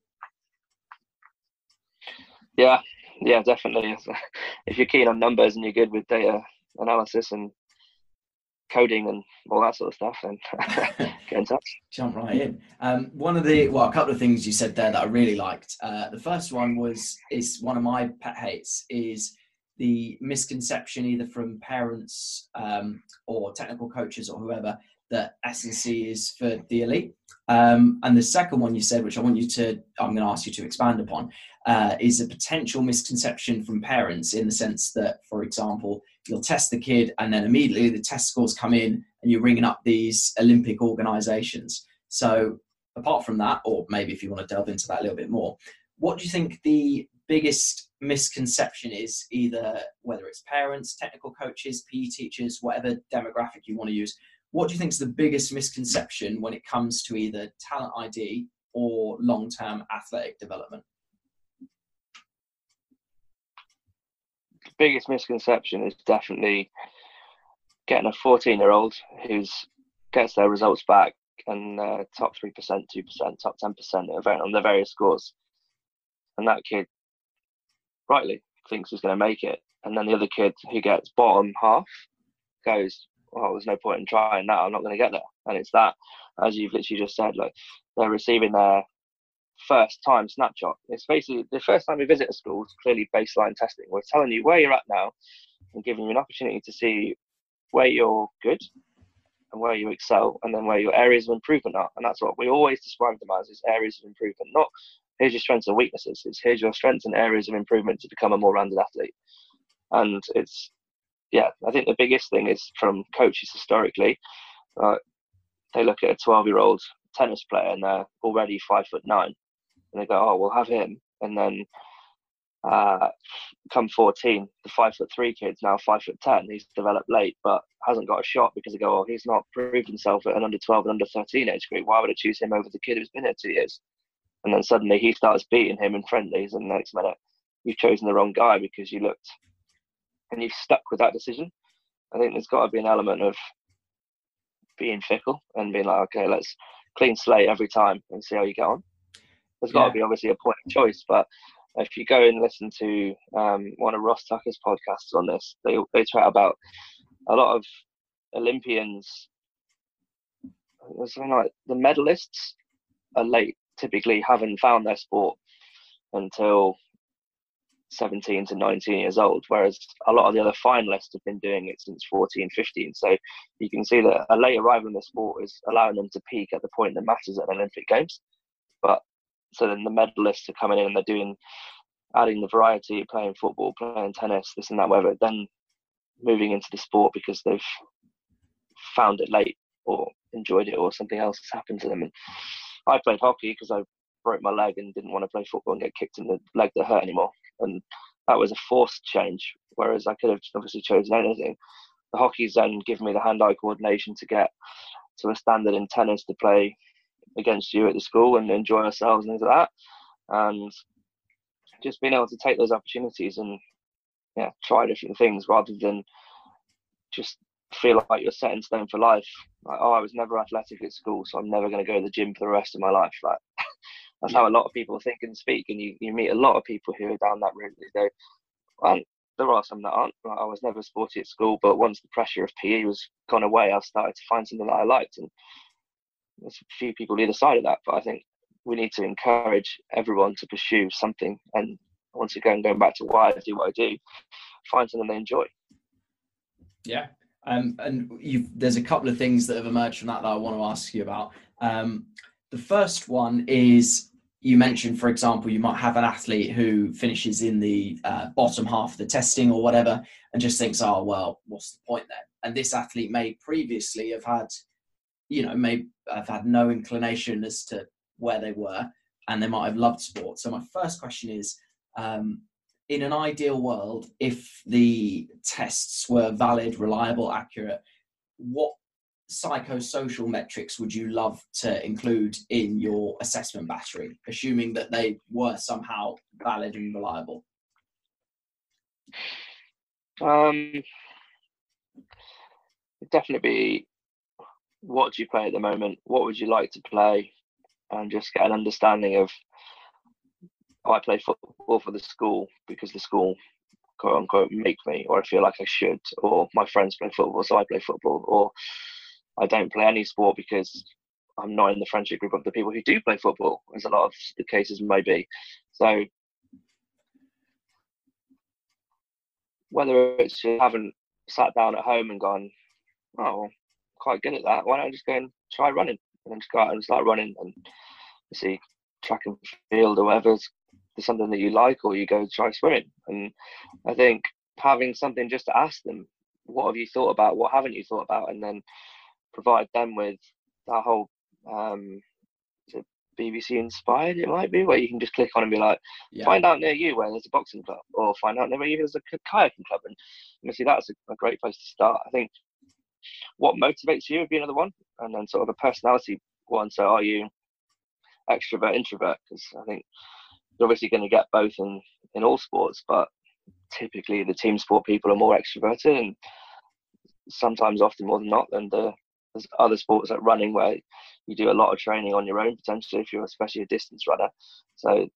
Yeah, yeah, definitely. If you're keen on numbers and you're good with data analysis and coding and all that sort of stuff, then get in touch. Jump right in. Um, one of the well, a couple of things you said there that I really liked. Uh, the first one was is one of my pet hates is the misconception either from parents um, or technical coaches or whoever that S&C is for the elite. Um, and the second one you said, which I want you to, I'm going to ask you to expand upon, uh, is a potential misconception from parents in the sense that, for example, you'll test the kid and then immediately the test scores come in and you're ringing up these Olympic organizations. So, apart from that, or maybe if you want to delve into that a little bit more, what do you think the biggest misconception is either whether it's parents, technical coaches, PE teachers, whatever demographic you want to use, what do you think is the biggest misconception when it comes to either talent ID or long term athletic development? The biggest misconception is definitely getting a 14 year old who's gets their results back and uh, top 3%, 2%, top 10% on the various scores. And that kid rightly thinks he's going to make it. And then the other kid who gets bottom half goes, well, there's no point in trying that. I'm not going to get there. And it's that, as you've literally just said, like they're receiving their first time snapshot. It's basically the first time we visit a school, it's clearly baseline testing. We're telling you where you're at now and giving you an opportunity to see where you're good and where you excel and then where your areas of improvement are. And that's what we always describe them as is areas of improvement, not here's your strengths and weaknesses. It's here's your strengths and areas of improvement to become a more rounded athlete. And it's yeah, I think the biggest thing is from coaches historically, uh, they look at a 12 year old tennis player and they're already five foot nine, and they go, oh, we'll have him, and then uh, come 14, the five foot three kid's now five foot 10. He's developed late, but hasn't got a shot because they go, oh, he's not proved himself at an under 12 and under 13 age group. Why would I choose him over the kid who's been here two years? And then suddenly he starts beating him in friendlies, and the next minute you've chosen the wrong guy because you looked and you've stuck with that decision. I think there's got to be an element of being fickle and being like, okay, let's clean slate every time and see how you get on. There's got to be obviously a point of choice, but if you go and listen to um, one of Ross Tucker's podcasts on this, they they chat about a lot of Olympians. Something like the medalists are late, typically haven't found their sport until 17 to 19 years old, whereas a lot of the other finalists have been doing it since 14, 15. So you can see that a late arrival in the sport is allowing them to peak at the point that matters at the Olympic Games. But so then the medalists are coming in and they're doing, adding the variety, playing football, playing tennis, this and that, whatever, then moving into the sport because they've found it late or enjoyed it or something else has happened to them. And I played hockey because I broke my leg and didn't want to play football and get kicked in the leg that hurt anymore. And that was a forced change, whereas I could have obviously chosen anything. The hockey's then given me the hand-eye coordination to get to a standard in tennis to play against you at the school and enjoy ourselves and things like that. And just being able to take those opportunities and yeah, try different things rather than just feel like you're set in stone for life. Like, oh, I was never athletic at school, so I'm never going to go to the gym for the rest of my life. Like, that's yeah. how a lot of people think and speak. And you, you meet a lot of people who are down that route. They go, well, there are some that aren't. Like, I was never sporty at school, but once the pressure of PE was gone away, I started to find something that I liked. And there's a few people either side of that, but I think we need to encourage everyone to pursue something. And once again, going back to why I do what I do, find something they enjoy. Yeah. Um, and there's a couple of things that have emerged from that that I want to ask you about. Um, the first one is you mentioned, for example, you might have an athlete who finishes in the uh, bottom half of the testing or whatever and just thinks, oh, well, what's the point then? And this athlete may previously have had you know, may have had no inclination as to where they were and they might have loved sport. So my first question is, um, in an ideal world, if the tests were valid, reliable, accurate, what psychosocial metrics would you love to include in your assessment battery, assuming that they were somehow valid and reliable? Um, definitely be what do you play at the moment? What would you like to play? And just get an understanding of I play football for the school because the school quote unquote make me, or I feel like I should, or my friends play football, so I play football, or I don't play any sport because I'm not in the friendship group of the people who do play football, as a lot of the cases may be. So whether it's you haven't sat down at home and gone, oh, quite good at that. Why don't I just go and try running and just go out and start running and see track and field or whatever something that you like, or you go try swimming. And I think having something just to ask them, what have you thought about? What haven't you thought about? And then provide them with that whole um, BBC inspired, it might be, where you can just click on and be like, yeah. find out near you where there's a boxing club, or find out near you there's a kayaking club. And obviously, that's a, a great place to start. I think what motivates you would be another one, and then sort of a personality one. So are you extrovert, introvert? Because I think you're obviously going to get both in in all sports, but typically the team sport people are more extroverted, and sometimes often more than not than the there's other sports like running where you do a lot of training on your own potentially if you're especially a distance runner. So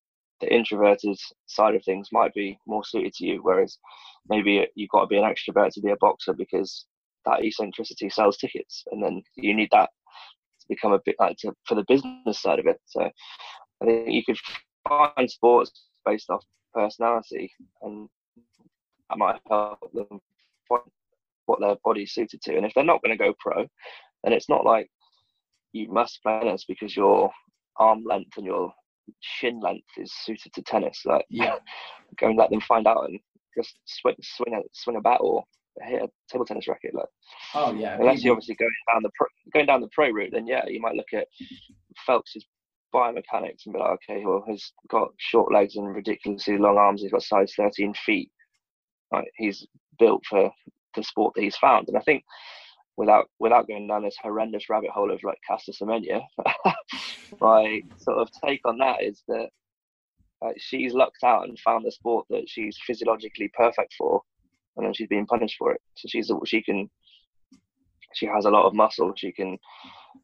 the introverted side of things might be more suited to you, whereas maybe you've got to be an extrovert to be a boxer because that eccentricity sells tickets, and then you need that to become a bit like to, for the business side of it. So I think you could find sports based off personality, and that might help them find what their body's suited to. And if they're not going to go pro, then it's not like you must play tennis because your arm length and your shin length is suited to tennis. Like, yeah, go and let them find out and just swing, swing a swing a bat or hit a table tennis racket. Like, oh yeah. Unless you're obviously going down the pro, going down the pro route, then yeah, you might look at Phelps's biomechanics and be like, okay, well, he's got short legs and ridiculously long arms. He's got size 13 feet. Like, he's built for the sport that he's found. And I think without without going down this horrendous rabbit hole of like Caster Semenya, my sort of take on that is that uh, she's lucked out and found the sport that she's physiologically perfect for, and then she's being punished for it. So she's she can she has a lot of muscle. She can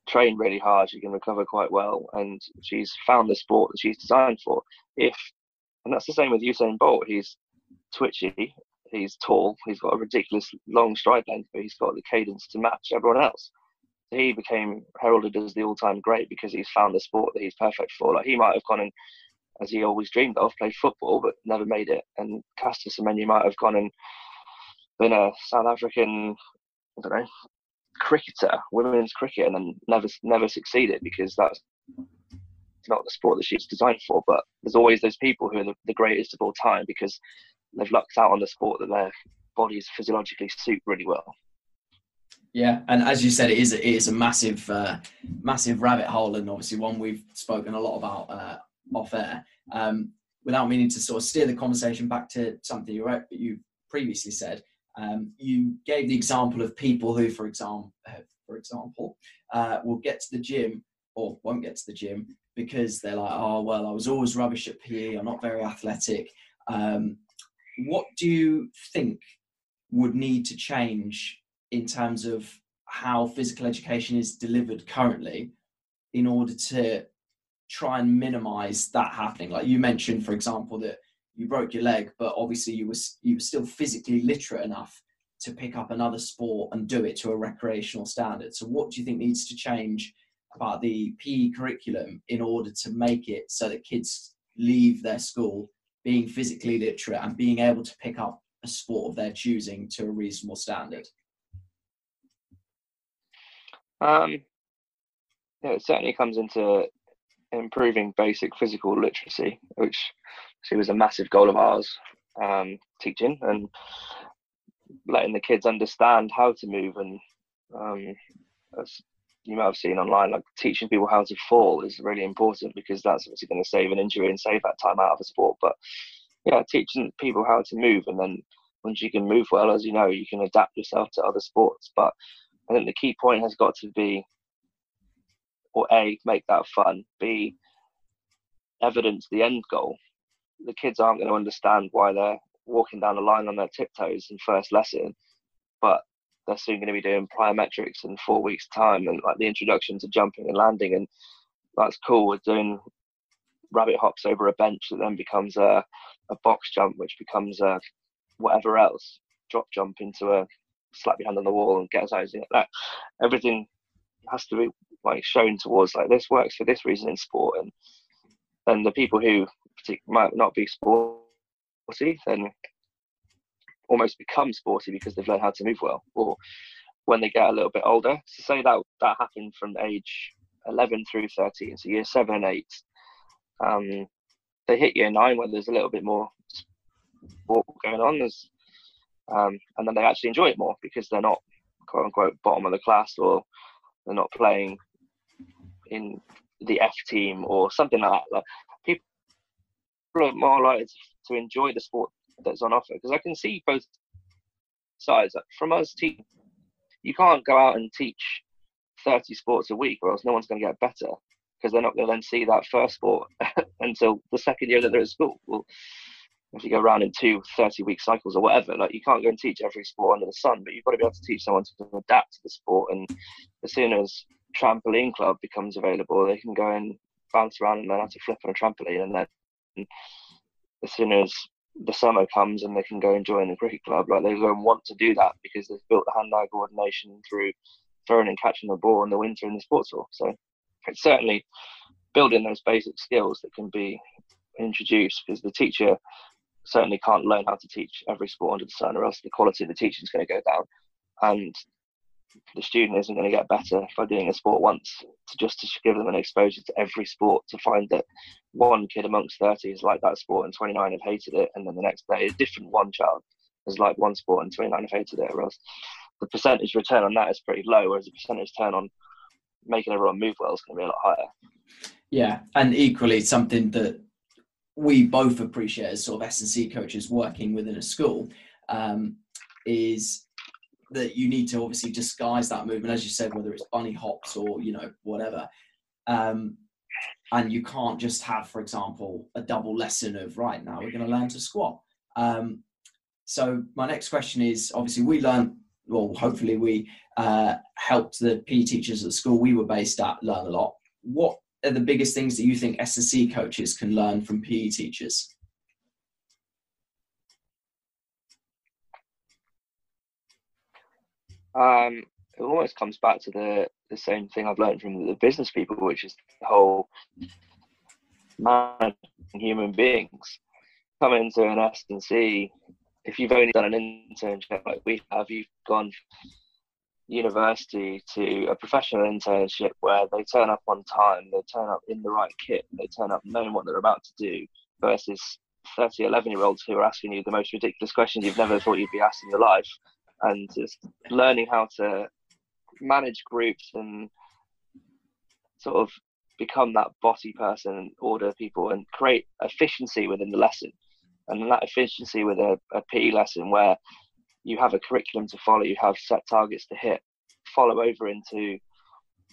train really hard. She can recover quite well, and she's found the sport that she's designed for. If and that's the same with Usain Bolt. He's twitchy. He's tall. He's got a ridiculous long stride length, but he's got the cadence to match everyone else. He became heralded as the all-time great because he's found the sport that he's perfect for. Like he might have gone and, as he always dreamed of, played football, but never made it. And Caster Semenya might have gone and been a South African, I don't know, cricketer, women's cricket, and then never never succeeded because that's not the sport that she's designed for. But there's always those people who are the, the greatest of all time because they've lucked out on the sport that their bodies physiologically suit really well. Yeah, and as you said, it is it is a massive uh, massive rabbit hole, and obviously one we've spoken a lot about uh, off air. Um, without meaning to sort of steer the conversation back to something you wrote but you previously said, um, you gave the example of people who, for example, for example, uh, will get to the gym or won't get to the gym because they're like, oh well, I was always rubbish at PE. I'm not very athletic. Um, what do you think would need to change in terms of how physical education is delivered currently in order to try and minimize that happening? Like you mentioned, for example, that you broke your leg, but obviously you were you were still physically literate enough to pick up another sport and do it to a recreational standard. So, what do you think needs to change about the PE curriculum in order to make it so that kids leave their school being physically literate and being able to pick up a sport of their choosing to a reasonable standard? Um, yeah, it certainly comes into improving basic physical literacy, which it was a massive goal of ours, um, teaching and letting the kids understand how to move. And um, you might have seen online, like teaching people how to fall is really important because that's obviously going to save an injury and save that time out of a sport. But yeah, teaching people how to move, and then once you can move well, as you know, you can adapt yourself to other sports. But I think the key point has got to be, or a, make that fun. B, evidence the end goal the kids aren't going to understand why they're walking down the line on their tiptoes in first lesson, but they're soon going to be doing plyometrics in four weeks' time and like the introduction to jumping and landing, and that's cool. We're doing rabbit hops over a bench that then becomes a, a box jump, which becomes a whatever else, drop jump into a slap your hand on the wall and get as high as us like that. Everything has to be like shown towards like this works for this reason in sport, and and the people who might not be sporty, then almost become sporty because they've learned how to move well, or when they get a little bit older. So say that that happened from age 11 through 13, so year seven and eight. Um, they hit year nine where there's a little bit more sport going on, there's, um, and then they actually enjoy it more because they're not quote unquote bottom of the class or they're not playing in the F team or something like that. Like people are more likely to enjoy the sport that's on offer because I can see both sides. From us team, you can't go out and teach 30 sports a week or else no one's going to get better because they're not going to then see that first sport until the second year that they're at school. Well, if you go around in two 30 week cycles or whatever, like you can't go and teach every sport under the sun, but you've got to be able to teach someone to adapt to the sport. And as soon as trampoline club becomes available, they can go and bounce around and learn how to flip on a trampoline. And then as soon as the summer comes and they can go and join the cricket club, like they don't want to do that because they've built the hand-eye coordination through throwing and catching the ball in the winter in the sports hall. So it's certainly building those basic skills that can be introduced because the teacher certainly can't learn how to teach every sport under the sun or else the quality of the teaching is going to go down. And the student isn't going to get better by doing a sport once to just to give them an exposure to every sport to find that one kid amongst 30 is like that sport and 29 have hated it and then the next day a different one child is like one sport and 29 have hated it or else the percentage return on that is pretty low whereas the percentage turn on making everyone move well is going to be a lot higher. Yeah, and equally something that we both appreciate as sort of S and C coaches working within a school um, is that you need to obviously disguise that movement, as you said, whether it's bunny hops or you know whatever. Um, and you can't just have, for example, a double lesson of right now we're going to learn to squat. Um, so my next question is: obviously, we learned, well, hopefully, we uh, helped the PE teachers at the school we were based at learn a lot. What are the biggest things that you think S&C coaches can learn from PE teachers? Um, it almost comes back to the the same thing I've learned from the business people, which is the whole managing human beings. Come into an S and C, if you've only done an internship like we have, you've gone university to a professional internship where they turn up on time, they turn up in the right kit, they turn up knowing what they're about to do, versus 30, 11 year olds who are asking you the most ridiculous questions you've never thought you'd be asked in your life, and just learning how to manage groups and sort of become that bossy person and order people and create efficiency within the lesson. And that efficiency with a, a PE lesson where you have a curriculum to follow, you have set targets to hit, follow over into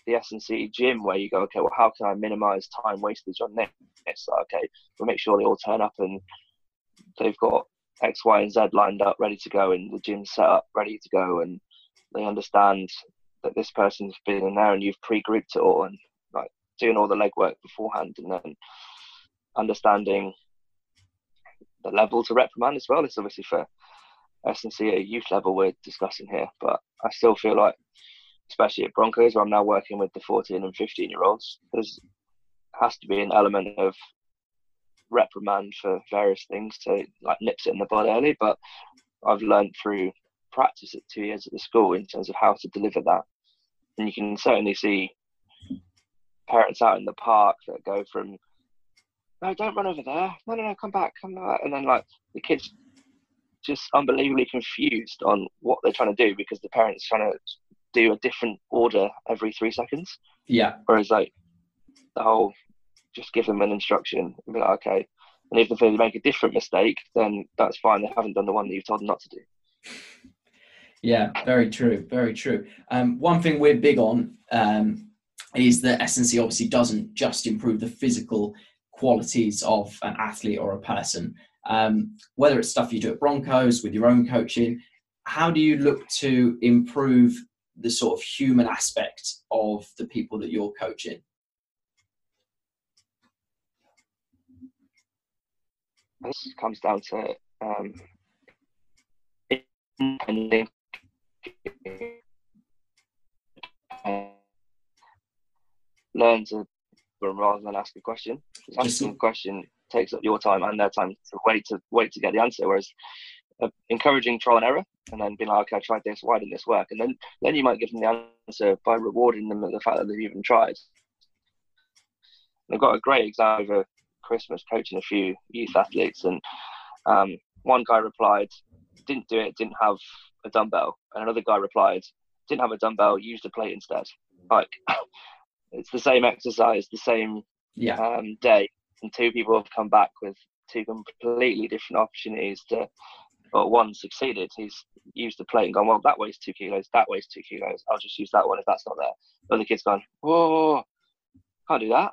the S&C gym where you go, okay, well, how can I minimize time wastage on this? Okay, we'll make sure they all turn up and they've got X, Y, and Z lined up, ready to go, and the gym's set up, ready to go, and they understand that this person's been in there and you've pre-grouped it all and like doing all the legwork beforehand and then understanding the level to reprimand as well. It's obviously for S&C at a youth level we're discussing here, but I still feel like, especially at Broncos, where I'm now working with the 14 and 15 year olds, there's has to be an element of reprimand for various things, so like nips it in the bud early. But I've learned through practice at two years at the school in terms of how to deliver that, and you can certainly see parents out in the park that go from no, don't run over there. No, no, no, come back, come back. And then like the kids just unbelievably confused on what they're trying to do because the parents trying to do a different order every three seconds. Yeah. Whereas like the whole just give them an instruction and be like, okay. And if they make a different mistake, then that's fine. They haven't done the one that you've told them not to do. Yeah, very true, very true. Um, one thing we're big on um, is that S&C obviously doesn't just improve the physical qualities of an athlete or a person. Um, whether it's stuff you do at Broncos with your own coaching, how do you look to improve the sort of human aspect of the people that you're coaching? This comes down to um, learn to rather than ask a question. Because asking a question takes up your time and their time to wait to wait to get the answer. Whereas uh, encouraging trial and error and then being like, okay, I tried this, why didn't this work? And then then you might give them the answer by rewarding them for the fact that they've even tried. I've got a great example over Christmas coaching a few youth athletes, and um, one guy replied, didn't do it, didn't have a dumbbell, and another guy replied, didn't have a dumbbell, used a plate instead. Like it's the same exercise, the same yeah. um, day, and two people have come back with two completely different opportunities to. But one succeeded. He's used the plate and gone, well, that weighs two kilos, that weighs two kilos. I'll just use that one if that's not there. But the kid's gone, whoa, can't do that.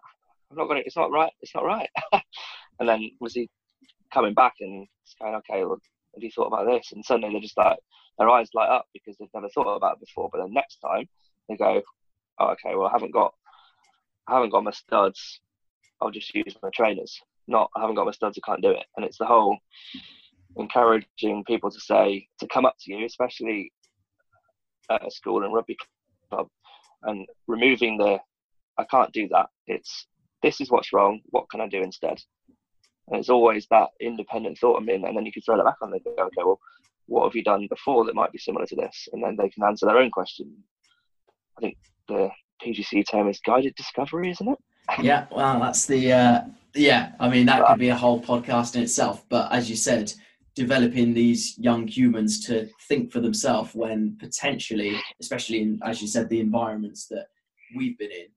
I'm not gonna. It's not right. It's not right. and then was he coming back and going, okay, well, have you thought about this? And suddenly they're just like their eyes light up because they've never thought about it before. But then next time they go, oh, okay, well, I haven't got, I haven't got my studs. I'll just use my trainers. Not, I haven't got my studs. I can't do it. And it's the whole encouraging people to say to come up to you, especially at a school and rugby club, and removing the, I can't do that. It's this is what's wrong. What can I do instead? And it's always that independent thought of me, and then you can throw that back on them. Go, okay, well, what have you done before that might be similar to this? And then they can answer their own question. I think the PGCE term is guided discovery, isn't it? yeah, well, that's the uh, yeah. I mean, that could be a whole podcast in itself. But as you said, developing these young humans to think for themselves when potentially, especially in, as you said, the environments that we've been in,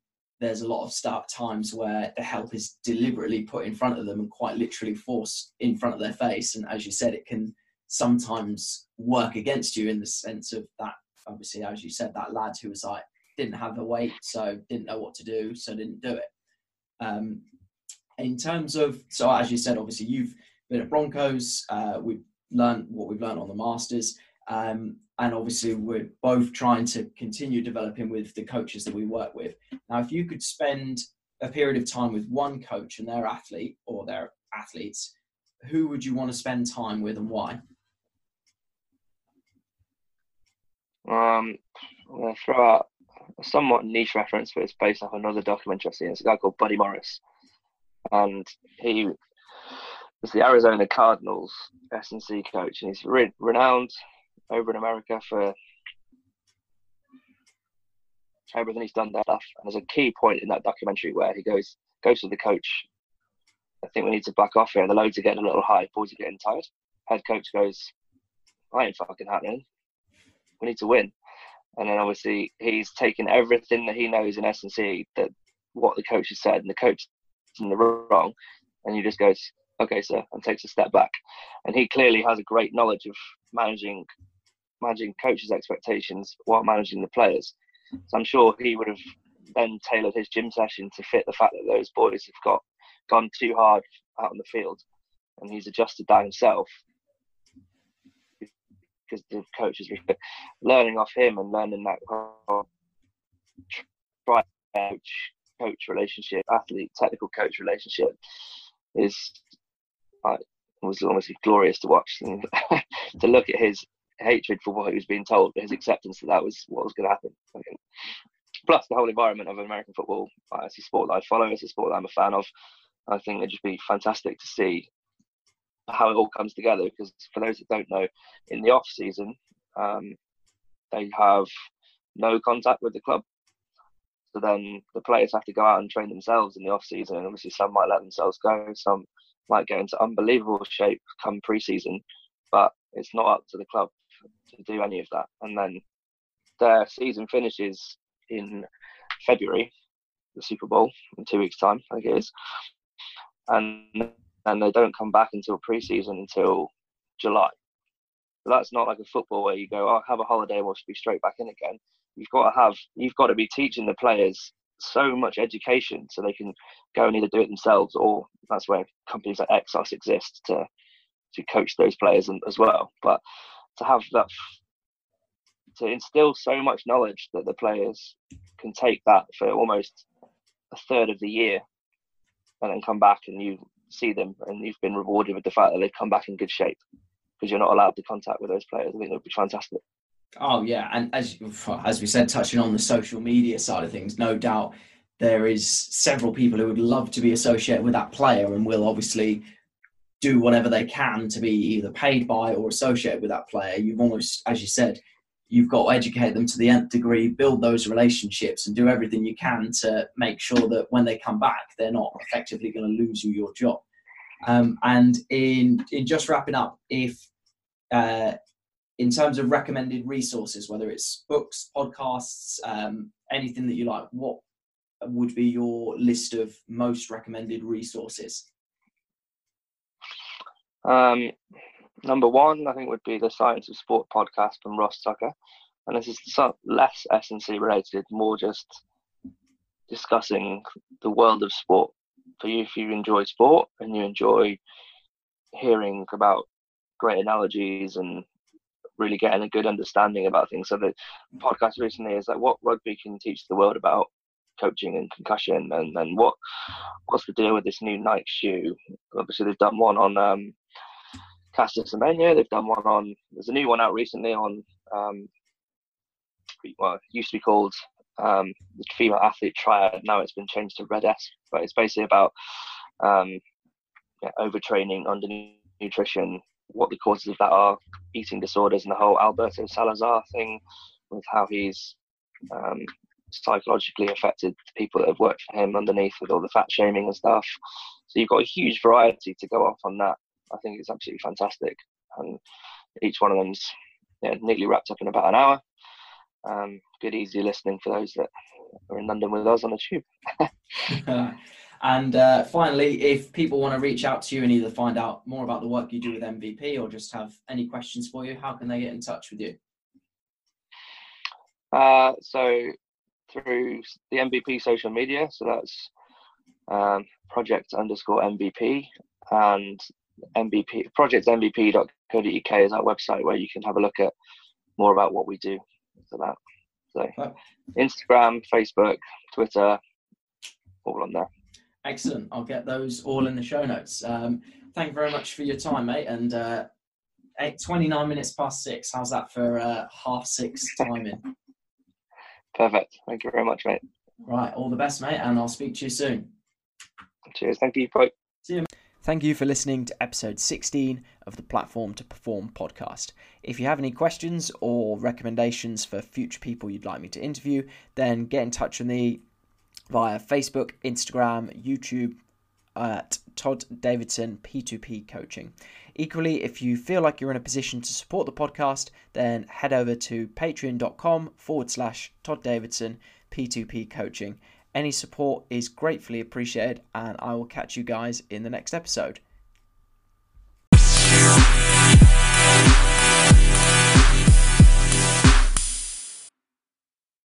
there's a lot of start times where the help is deliberately put in front of them and quite literally forced in front of their face. And as you said, it can sometimes work against you in the sense of that. Obviously, as you said, that lad who was like didn't have the weight, so didn't know what to do, so didn't do it. Um, in terms of, so as you said, obviously you've been at Broncos. Uh, we've learned what we've learned on the Masters. Um, and obviously, we're both trying to continue developing with the coaches that we work with. Now, if you could spend a period of time with one coach and their athlete or their athletes, who would you want to spend time with and why? Um, I'm to throw out a somewhat niche reference, but it's based off another documentary I've seen. It's a guy called Buddy Morris, and he was the Arizona Cardinals S&C coach, and he's re- renowned over in America for everything he's done there. And there's a key point in that documentary where he goes goes to the coach. I think we need to back off here. The loads are getting a little high. Boys are getting tired. Head coach goes, "I ain't fucking happening. We need to win." And then obviously he's taken everything that he knows in S&C that what the coach has said, and the coach is in the wrong, and he just goes, "Okay, sir," and takes a step back. And he clearly has a great knowledge of managing managing coaches' expectations while managing the players. So I'm sure he would have then tailored his gym session to fit the fact that those boys have got gone too hard out on the field, and he's adjusted that himself because the coach is learning off him and learning that coach coach relationship, athlete technical coach relationship is was honestly glorious to watch and to look at his hatred for what he was being told, but his acceptance that that was what was going to happen. Plus, the whole environment of American football, it's a sport that I follow, it's a sport that I'm a fan of. I think it'd just be fantastic to see how it all comes together. Because for those that don't know, in the off season, um, they have no contact with the club. So then the players have to go out and train themselves in the off season, and obviously some might let themselves go, some might get into unbelievable shape come pre-season, but it's not up to the club to do any of that. And then their season finishes in February, the Super Bowl in two weeks' time, I think it is, and and they don't come back until pre-season until July. So that's not like a football where you go, oh, have a holiday and we'll be straight back in again. You've got to have, you've got to be teaching the players so much education so they can go and either do it themselves or that's where companies like Exos exist to to coach those players as well. But to have that to instill so much knowledge that the players can take that for almost a third of the year and then come back and you see them and you've been rewarded with the fact that they've come back in good shape because you're not allowed to contact with those players. I think it would be fantastic. Oh yeah, and as as we said, touching on the social media side of things, no doubt there is several people who would love to be associated with that player and will obviously do whatever they can to be either paid by or associated with that player. You've almost, as you said, you've got to educate them to the nth degree, build those relationships, and do everything you can to make sure that when they come back, they're not effectively going to lose you your job. Um, and in in just wrapping up, if uh, in terms of recommended resources, whether it's books, podcasts, um, anything that you like, what would be your list of most recommended resources? Um, number one, I think, would be the Science of Sport podcast from Ross Tucker, and this is less S&C related, more just discussing the world of sport. For you, if you enjoy sport and you enjoy hearing about great analogies and really getting a good understanding about things. So the podcast recently is like what rugby can teach the world about coaching and concussion and, and what what's the deal with this new Nike shoe. Obviously they've done one on um Caster Semenya. They've done one on. There's a new one out recently on. Um, well, used to be called um, the female athlete triad. Now it's been changed to Red S. But it's basically about um, yeah, overtraining, under nutrition, what the causes of that are, eating disorders, and the whole Alberto Salazar thing with how he's um, psychologically affected the people that have worked for him underneath with all the fat shaming and stuff. So you've got a huge variety to go off on that. I think it's absolutely fantastic. And each one of them's yeah, neatly wrapped up in about an hour. Um, good, easy listening for those that are in London with us on the tube. and uh, finally, if people want to reach out to you and either find out more about the work you do with MVP or just have any questions for you, how can they get in touch with you? Uh, so through the MVP social media, so that's um, project underscore MVP and MVP projectmvp.co.uk is our website where you can have a look at more about what we do for that. So Instagram, Facebook, Twitter, all on there. Excellent. I'll get those all in the show notes. Um, thank you very much for your time, mate. And uh, eight, 29 minutes past six. How's that for uh, half six timing? Perfect. Thank you very much, mate. Right. All the best, mate. And I'll speak to you soon. Cheers. Thank you. Bye. Thank you for listening to episode 16 of the Platform to Perform podcast. If you have any questions or recommendations for future people you'd like me to interview, then get in touch with me via Facebook, Instagram, YouTube at Todd Davidson P2P Coaching. Equally, if you feel like you're in a position to support the podcast, then head over to patreon.com forward slash Todd Davidson P2P Coaching any support is gratefully appreciated, and I will catch you guys in the next episode.